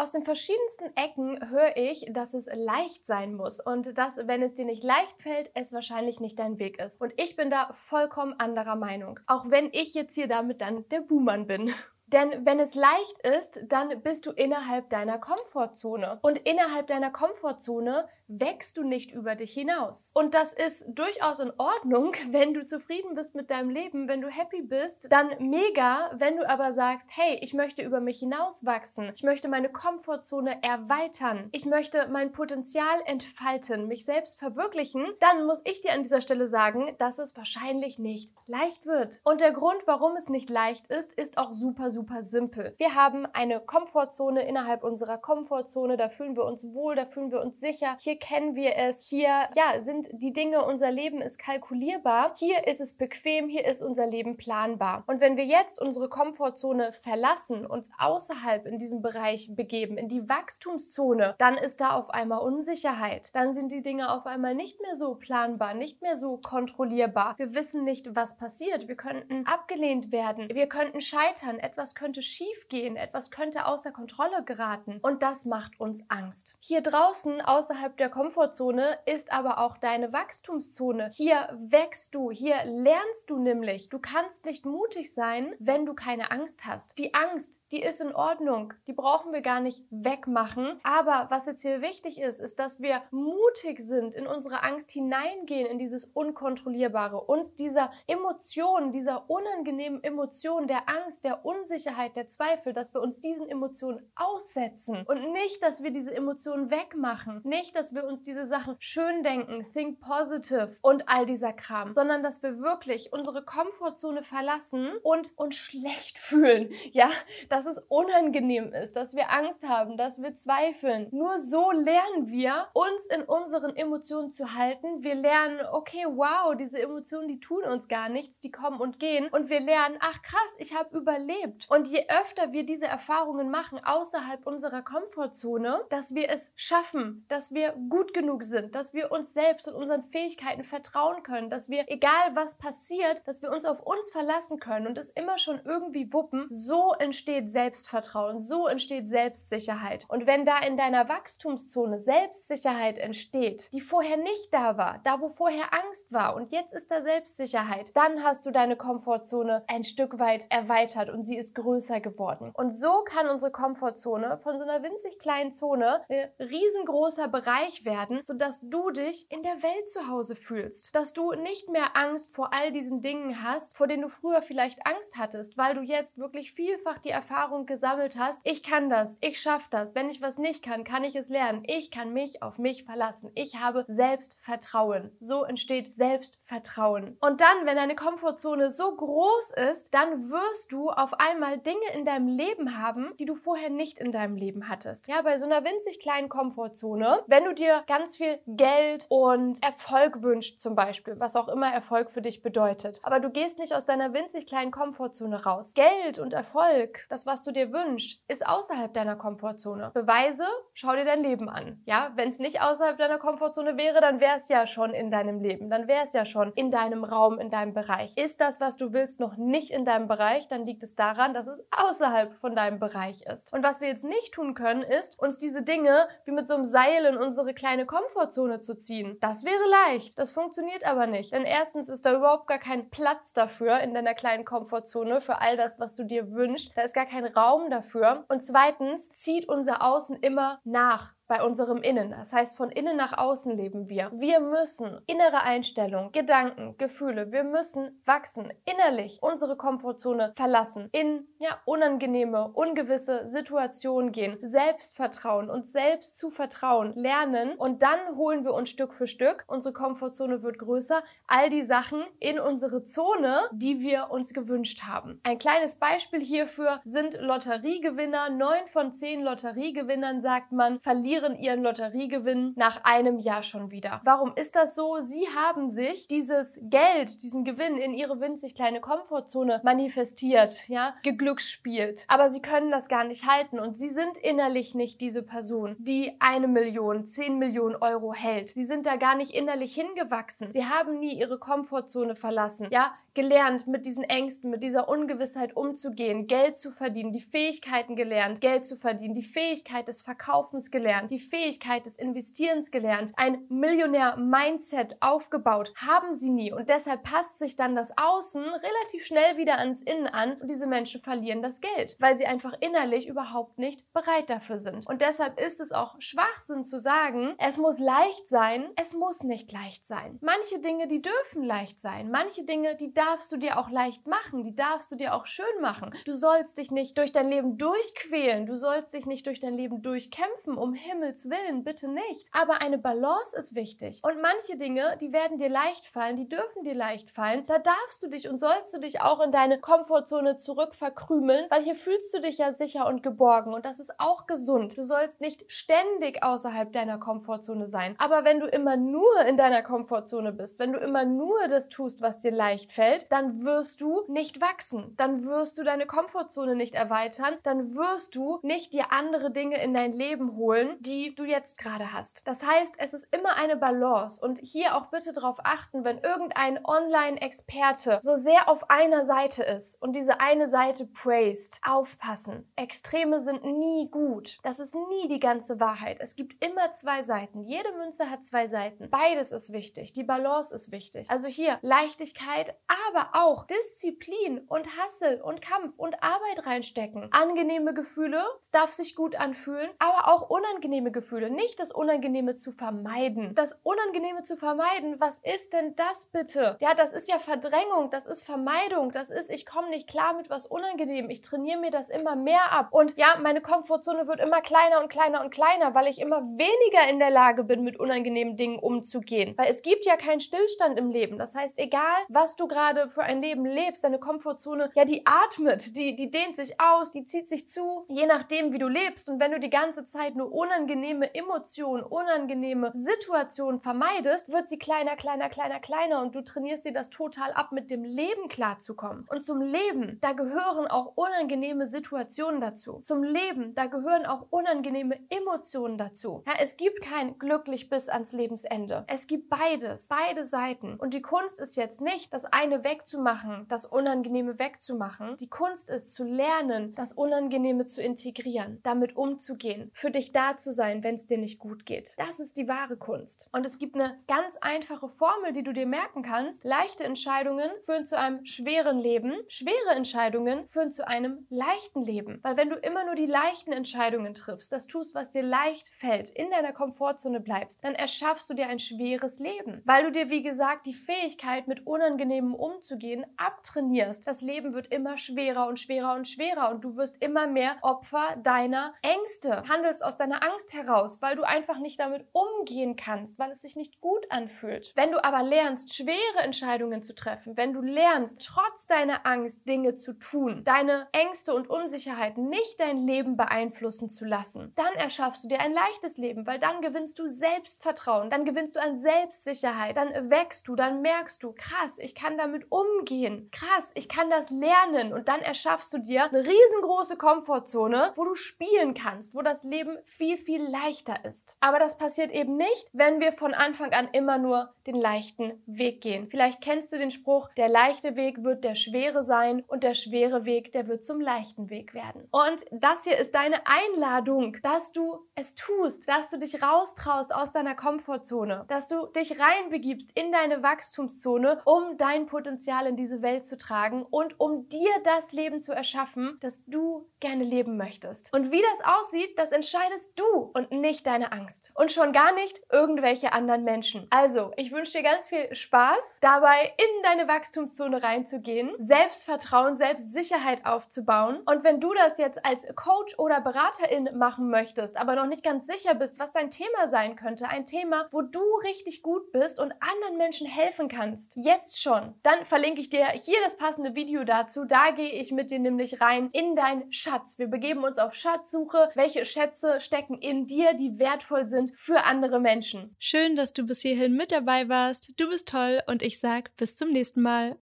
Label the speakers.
Speaker 1: Aus den verschiedensten Ecken höre ich, dass es leicht sein muss und dass, wenn es dir nicht leicht fällt, es wahrscheinlich nicht dein Weg ist. Und ich bin da vollkommen anderer Meinung. Auch wenn ich jetzt hier damit dann der Buhmann bin. Denn wenn es leicht ist, dann bist du innerhalb deiner Komfortzone. Und innerhalb deiner Komfortzone wächst du nicht über dich hinaus. Und das ist durchaus in Ordnung, wenn du zufrieden bist mit deinem Leben, wenn du happy bist, dann mega, wenn du aber sagst, hey, ich möchte über mich hinaus wachsen, ich möchte meine Komfortzone erweitern, ich möchte mein Potenzial entfalten, mich selbst verwirklichen, dann muss ich dir an dieser Stelle sagen, dass es wahrscheinlich nicht leicht wird. Und der Grund, warum es nicht leicht ist, ist auch super, super simpel. Wir haben eine Komfortzone innerhalb unserer Komfortzone, da fühlen wir uns wohl, da fühlen wir uns sicher. Hier kennen wir es. Hier, ja, sind die Dinge, unser Leben ist kalkulierbar. Hier ist es bequem, hier ist unser Leben planbar. Und wenn wir jetzt unsere Komfortzone verlassen, uns außerhalb in diesem Bereich begeben, in die Wachstumszone, dann ist da auf einmal Unsicherheit. Dann sind die Dinge auf einmal nicht mehr so planbar, nicht mehr so kontrollierbar. Wir wissen nicht, was passiert. Wir könnten abgelehnt werden. Wir könnten scheitern. Etwas könnte schiefgehen. Etwas könnte außer Kontrolle geraten. Und das macht uns Angst. Hier draußen, außerhalb der Komfortzone ist aber auch deine Wachstumszone. Hier wächst du, hier lernst du nämlich. Du kannst nicht mutig sein, wenn du keine Angst hast. Die Angst, die ist in Ordnung, die brauchen wir gar nicht wegmachen. Aber was jetzt hier wichtig ist, ist, dass wir mutig sind, in unsere Angst hineingehen, in dieses Unkontrollierbare, uns dieser Emotion, dieser unangenehmen Emotion, der Angst, der Unsicherheit, der Zweifel, dass wir uns diesen Emotionen aussetzen und nicht, dass wir diese Emotionen wegmachen, nicht, dass wir uns diese Sachen schön denken, think positive und all dieser Kram, sondern dass wir wirklich unsere Komfortzone verlassen und uns schlecht fühlen. Ja, dass es unangenehm ist, dass wir Angst haben, dass wir zweifeln. Nur so lernen wir, uns in unseren Emotionen zu halten. Wir lernen, okay, wow, diese Emotionen, die tun uns gar nichts, die kommen und gehen. Und wir lernen, ach krass, ich habe überlebt. Und je öfter wir diese Erfahrungen machen außerhalb unserer Komfortzone, dass wir es schaffen, dass wir gut genug sind, dass wir uns selbst und unseren Fähigkeiten vertrauen können, dass wir, egal was passiert, dass wir uns auf uns verlassen können und es immer schon irgendwie wuppen, so entsteht Selbstvertrauen, so entsteht Selbstsicherheit. Und wenn da in deiner Wachstumszone Selbstsicherheit entsteht, die vorher nicht da war, da wo vorher Angst war und jetzt ist da Selbstsicherheit, dann hast du deine Komfortzone ein Stück weit erweitert und sie ist größer geworden. Und so kann unsere Komfortzone von so einer winzig kleinen Zone ein riesengroßer Bereich werden, sodass du dich in der Welt zu Hause fühlst. Dass du nicht mehr Angst vor all diesen Dingen hast, vor denen du früher vielleicht Angst hattest, weil du jetzt wirklich vielfach die Erfahrung gesammelt hast, ich kann das, ich schaffe das, wenn ich was nicht kann, kann ich es lernen, ich kann mich auf mich verlassen, ich habe Selbstvertrauen. So entsteht Selbstvertrauen. Und dann, wenn deine Komfortzone so groß ist, dann wirst du auf einmal Dinge in deinem Leben haben, die du vorher nicht in deinem Leben hattest. Ja, bei so einer winzig kleinen Komfortzone, wenn du dir ganz viel Geld und Erfolg wünscht zum Beispiel, was auch immer Erfolg für dich bedeutet. Aber du gehst nicht aus deiner winzig kleinen Komfortzone raus. Geld und Erfolg, das, was du dir wünschst, ist außerhalb deiner Komfortzone. Beweise, schau dir dein Leben an. Ja, wenn es nicht außerhalb deiner Komfortzone wäre, dann wäre es ja schon in deinem Leben. Dann wäre es ja schon in deinem Raum, in deinem Bereich. Ist das, was du willst, noch nicht in deinem Bereich, dann liegt es daran, dass es außerhalb von deinem Bereich ist. Und was wir jetzt nicht tun können, ist, uns diese Dinge wie mit so einem Seil in unsere kleine Komfortzone zu ziehen. Das wäre leicht, das funktioniert aber nicht. Denn erstens ist da überhaupt gar kein Platz dafür in deiner kleinen Komfortzone für all das, was du dir wünschst. Da ist gar kein Raum dafür. Und zweitens zieht unser Außen immer nach bei unserem Innen. Das heißt, von innen nach außen leben wir. Wir müssen innere Einstellung, Gedanken, Gefühle, wir müssen wachsen, innerlich unsere Komfortzone verlassen, in ja, unangenehme, ungewisse Situationen gehen, Selbstvertrauen, uns selbst zu vertrauen, lernen und dann holen wir uns Stück für Stück, unsere Komfortzone wird größer, all die Sachen in unsere Zone, die wir uns gewünscht haben. Ein kleines Beispiel hierfür sind Lotteriegewinner. Neun von zehn Lotteriegewinnern sagt man, verlieren verlieren ihren Lotteriegewinn nach einem Jahr schon wieder. Warum ist das so? Sie haben sich dieses Geld, diesen Gewinn in ihre winzig kleine Komfortzone manifestiert, ja, geglücksspielt. Aber sie können das gar nicht halten und sie sind innerlich nicht diese Person, die eine Million, zehn Millionen Euro hält. Sie sind da gar nicht innerlich hingewachsen. Sie haben nie ihre Komfortzone verlassen. Ja, gelernt, mit diesen Ängsten, mit dieser Ungewissheit umzugehen, Geld zu verdienen, die Fähigkeiten gelernt, Geld zu verdienen, die Fähigkeit des Verkaufens gelernt, die Fähigkeit des Investierens gelernt, ein Millionär-Mindset aufgebaut, haben sie nie. Und deshalb passt sich dann das Außen relativ schnell wieder ans Innen an und diese Menschen verlieren das Geld, weil sie einfach innerlich überhaupt nicht bereit dafür sind. Und deshalb ist es auch Schwachsinn zu sagen, es muss leicht sein, es muss nicht leicht sein. Manche Dinge, die dürfen leicht sein. Manche Dinge, die darfst du dir auch leicht machen, die darfst du dir auch schön machen. Du sollst dich nicht durch dein Leben durchquälen, du sollst dich nicht durch dein Leben durchkämpfen, um Himmels Willen, bitte nicht. Aber eine Balance ist wichtig. Und manche Dinge, die werden dir leicht fallen, die dürfen dir leicht fallen. Da darfst du dich und sollst du dich auch in deine Komfortzone zurückverkrümeln, weil hier fühlst du dich ja sicher und geborgen und das ist auch gesund. Du sollst nicht ständig außerhalb deiner Komfortzone sein. Aber wenn du immer nur in deiner Komfortzone bist, wenn du immer nur das tust, was dir leicht fällt, dann wirst du nicht wachsen. Dann wirst du deine Komfortzone nicht erweitern. Dann wirst du nicht dir andere Dinge in dein Leben holen, die du jetzt gerade hast. Das heißt, es ist immer eine Balance und hier auch bitte darauf achten, wenn irgendein Online-Experte so sehr auf einer Seite ist und diese eine Seite praised, aufpassen. Extreme sind nie gut. Das ist nie die ganze Wahrheit. Es gibt immer zwei Seiten. Jede Münze hat zwei Seiten. Beides ist wichtig. Die Balance ist wichtig. Also hier Leichtigkeit, aber auch Disziplin und Hassel und Kampf und Arbeit reinstecken. Angenehme Gefühle, es darf sich gut anfühlen, aber auch unangenehme Gefühle. Nicht das Unangenehme zu vermeiden. Das Unangenehme zu vermeiden, was ist denn das bitte? Ja, das ist ja Verdrängung, das ist Vermeidung, das ist, ich komme nicht klar mit was Unangenehm. Ich trainiere mir das immer mehr ab. Und ja, meine Komfortzone wird immer kleiner und kleiner und kleiner, weil ich immer weniger in der Lage bin, mit unangenehmen Dingen umzugehen. Weil es gibt ja keinen Stillstand im Leben. Das heißt, egal, was du gerade für ein Leben lebst, deine Komfortzone, ja, die atmet, die, die dehnt sich aus, die zieht sich zu, je nachdem, wie du lebst. Und wenn du die ganze Zeit nur unangenehme Emotionen, unangenehme Situationen vermeidest, wird sie kleiner, kleiner, kleiner, kleiner und du trainierst dir das total ab, mit dem Leben klarzukommen. Und zum Leben, da gehören auch unangenehme Situationen dazu. Zum Leben, da gehören auch unangenehme Emotionen dazu. Ja, es gibt kein glücklich bis ans Lebensende. Es gibt beides, beide Seiten. Und die Kunst ist jetzt nicht, das eine wegzumachen, das Unangenehme wegzumachen. Die Kunst ist zu lernen, das Unangenehme zu integrieren, damit umzugehen, für dich da zu sein, wenn es dir nicht gut geht. Das ist die wahre Kunst. Und es gibt eine ganz einfache Formel, die du dir merken kannst. Leichte Entscheidungen führen zu einem schweren Leben. Schwere Entscheidungen führen zu einem leichten Leben. Weil wenn du immer nur die leichten Entscheidungen triffst, das tust, was dir leicht fällt, in deiner Komfortzone bleibst, dann erschaffst du dir ein schweres Leben. Weil du dir, wie gesagt, die Fähigkeit, mit Unangenehmem umzugehen, abtrainierst. Das Leben wird immer schwerer und schwerer und schwerer und du wirst immer mehr Opfer deiner Ängste. Handelst aus deiner Angst heraus, weil du einfach nicht damit umgehen kannst, weil es sich nicht gut anfühlt. Wenn du aber lernst, schwere Entscheidungen zu treffen, wenn du lernst, trotz deiner Angst Dinge zu tun, deine Ängste und Unsicherheiten nicht dein Leben beeinflussen zu lassen, dann erschaffst du dir ein leichtes Leben, weil dann gewinnst du Selbstvertrauen, dann gewinnst du an Selbstsicherheit, dann wächst du, dann merkst du, krass, ich kann damit umgehen, krass, ich kann das lernen und dann erschaffst du dir eine riesengroße Komfortzone, wo du spielen kannst, wo das Leben viel, viel leichter ist. Aber das passiert eben nicht, wenn wir von Anfang an immer nur den leichten Weg gehen. Vielleicht kennst du den Spruch, der leichte Weg wird der schwere sein und der schwere Weg, der wird zum leichten Weg werden. Und das hier ist deine Einladung, dass du es tust, dass du dich raustraust aus deiner Komfortzone, dass du dich reinbegibst in deine Wachstumszone, um dein Potenzial in diese Welt zu tragen und um dir das Leben zu erschaffen, das du gerne leben möchtest. Und wie das aussieht, das entscheidest du und nicht deine Angst. Und schon gar nicht irgendwelche anderen Menschen. Also, ich wünsche dir ganz viel Spaß dabei, in deine Wachstumszone reinzugehen, Selbstvertrauen, Selbstsicherheit aufzubauen. Und wenn du das jetzt als Coach oder Beraterin machen möchtest, aber noch nicht ganz sicher bist, was dein Thema sein könnte, ein Thema, wo du richtig gut bist und anderen Menschen helfen kannst, jetzt schon, dann verlinke ich dir hier das passende Video dazu. Da gehe ich mit dir nämlich rein in dein Schatz. Wir begeben uns auf Schatzsuche. Welche Schätze stecken in dir, die wertvoll sind für andere Menschen?
Speaker 2: Schön, dass du bis hierhin mit dabei warst. Du bist toll und ich sag bis zum nächsten Mal.